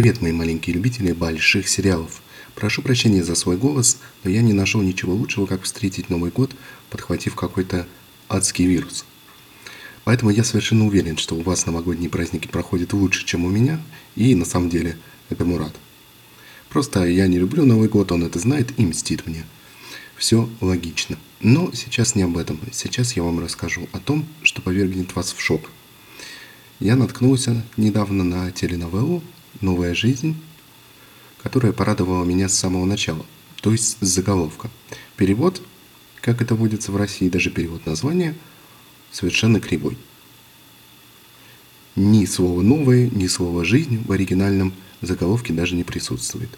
Привет, мои маленькие любители больших сериалов. Прошу прощения за свой голос, но я не нашел ничего лучшего, как встретить Новый год, подхватив какой-то адский вирус. Поэтому я совершенно уверен, что у вас новогодние праздники проходят лучше, чем у меня, и на самом деле этому рад. Просто я не люблю Новый год, он это знает и мстит мне. Все логично. Но сейчас не об этом. Сейчас я вам расскажу о том, что повергнет вас в шок. Я наткнулся недавно на теленовеллу новая жизнь, которая порадовала меня с самого начала, то есть с заголовка. Перевод, как это водится в России, даже перевод названия, совершенно кривой. Ни слова «новое», ни слова «жизнь» в оригинальном заголовке даже не присутствует.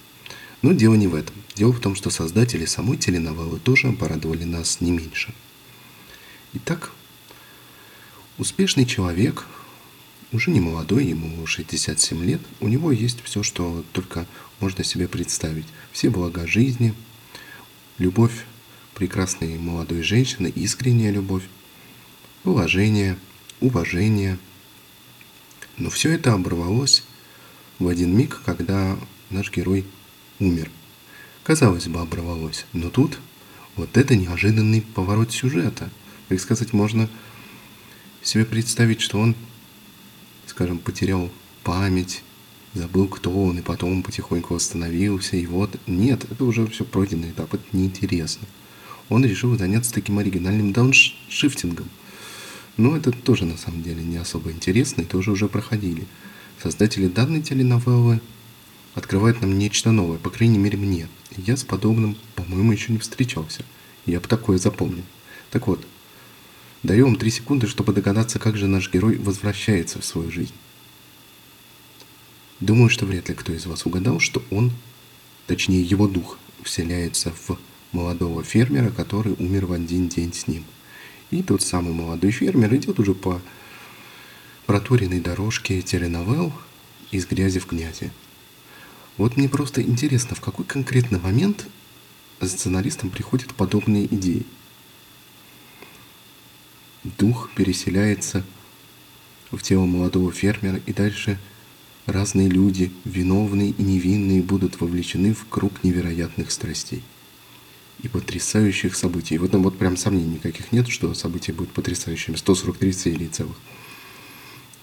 Но дело не в этом. Дело в том, что создатели самой теленовеллы тоже порадовали нас не меньше. Итак, успешный человек – уже не молодой, ему 67 лет, у него есть все, что только можно себе представить. Все блага жизни, любовь прекрасной молодой женщины, искренняя любовь, положение, уважение. Но все это оборвалось в один миг, когда наш герой умер. Казалось бы, оборвалось, но тут вот это неожиданный поворот сюжета. Как сказать, можно себе представить, что он скажем, потерял память, забыл, кто он, и потом потихоньку восстановился, и вот... Нет, это уже все пройденный этап, это неинтересно. Он решил заняться таким оригинальным дауншифтингом. Но это тоже на самом деле не особо интересно, и тоже уже проходили. Создатели данной теленовеллы открывают нам нечто новое, по крайней мере мне. Я с подобным, по-моему, еще не встречался. Я бы такое запомнил. Так вот, Даю вам три секунды, чтобы догадаться, как же наш герой возвращается в свою жизнь. Думаю, что вряд ли кто из вас угадал, что он, точнее его дух, вселяется в молодого фермера, который умер в один день с ним. И тот самый молодой фермер идет уже по проторенной дорожке теленовелл из грязи в князи. Вот мне просто интересно, в какой конкретный момент сценаристам приходят подобные идеи дух переселяется в тело молодого фермера, и дальше разные люди, виновные и невинные, будут вовлечены в круг невероятных страстей и потрясающих событий. В этом вот прям сомнений никаких нет, что события будут потрясающими. 143 серии целых.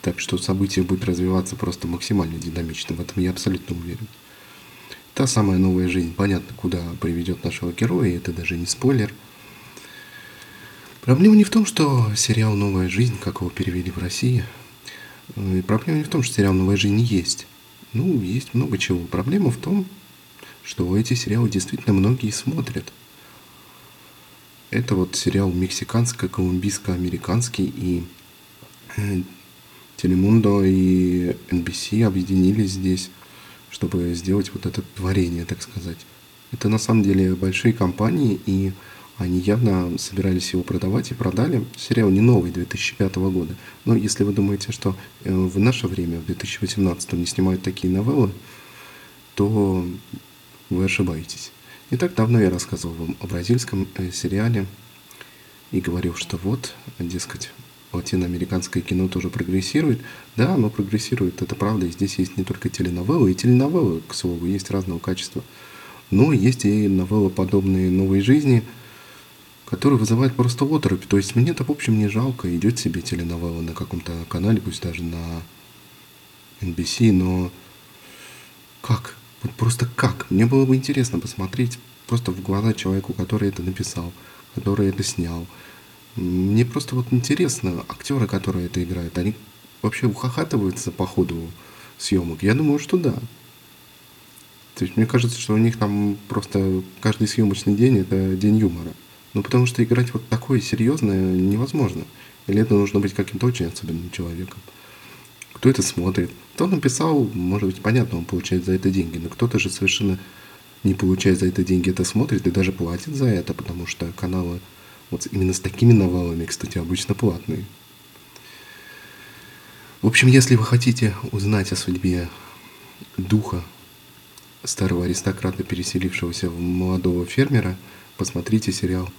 Так что события будут развиваться просто максимально динамично. В этом я абсолютно уверен. Та самая новая жизнь, понятно, куда приведет нашего героя, это даже не спойлер – Проблема не в том, что сериал «Новая жизнь», как его перевели в России, э, проблема не в том, что сериал «Новая жизнь» есть. Ну, есть много чего. Проблема в том, что эти сериалы действительно многие смотрят. Это вот сериал мексиканско-колумбийско-американский, и э, Телемундо и NBC объединились здесь, чтобы сделать вот это творение, так сказать. Это на самом деле большие компании, и они явно собирались его продавать и продали. Сериал не новый, 2005 года. Но если вы думаете, что э, в наше время, в 2018 не снимают такие новеллы, то вы ошибаетесь. Не так давно я рассказывал вам о бразильском э, сериале и говорил, что вот, дескать, латиноамериканское кино тоже прогрессирует. Да, оно прогрессирует, это правда. И здесь есть не только теленовеллы, и теленовеллы, к слову, есть разного качества. Но есть и новеллы, подобные «Новой жизни», который вызывает просто оторопь. То есть мне-то, в общем, не жалко. Идет себе теленовелла на каком-то канале, пусть даже на NBC, но как? Вот просто как? Мне было бы интересно посмотреть просто в глаза человеку, который это написал, который это снял. Мне просто вот интересно, актеры, которые это играют, они вообще ухахатываются по ходу съемок? Я думаю, что да. То есть мне кажется, что у них там просто каждый съемочный день это день юмора. Ну, потому что играть вот такое серьезное невозможно. Или это нужно быть каким-то очень особенным человеком. Кто это смотрит? Кто написал, может быть, понятно, он получает за это деньги, но кто-то же совершенно не получает за это деньги, это смотрит и даже платит за это, потому что каналы вот именно с такими новеллами, кстати, обычно платные. В общем, если вы хотите узнать о судьбе духа старого аристократа, переселившегося в молодого фермера – посмотрите сериал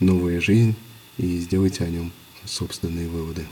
«Новая жизнь» и сделайте о нем собственные выводы.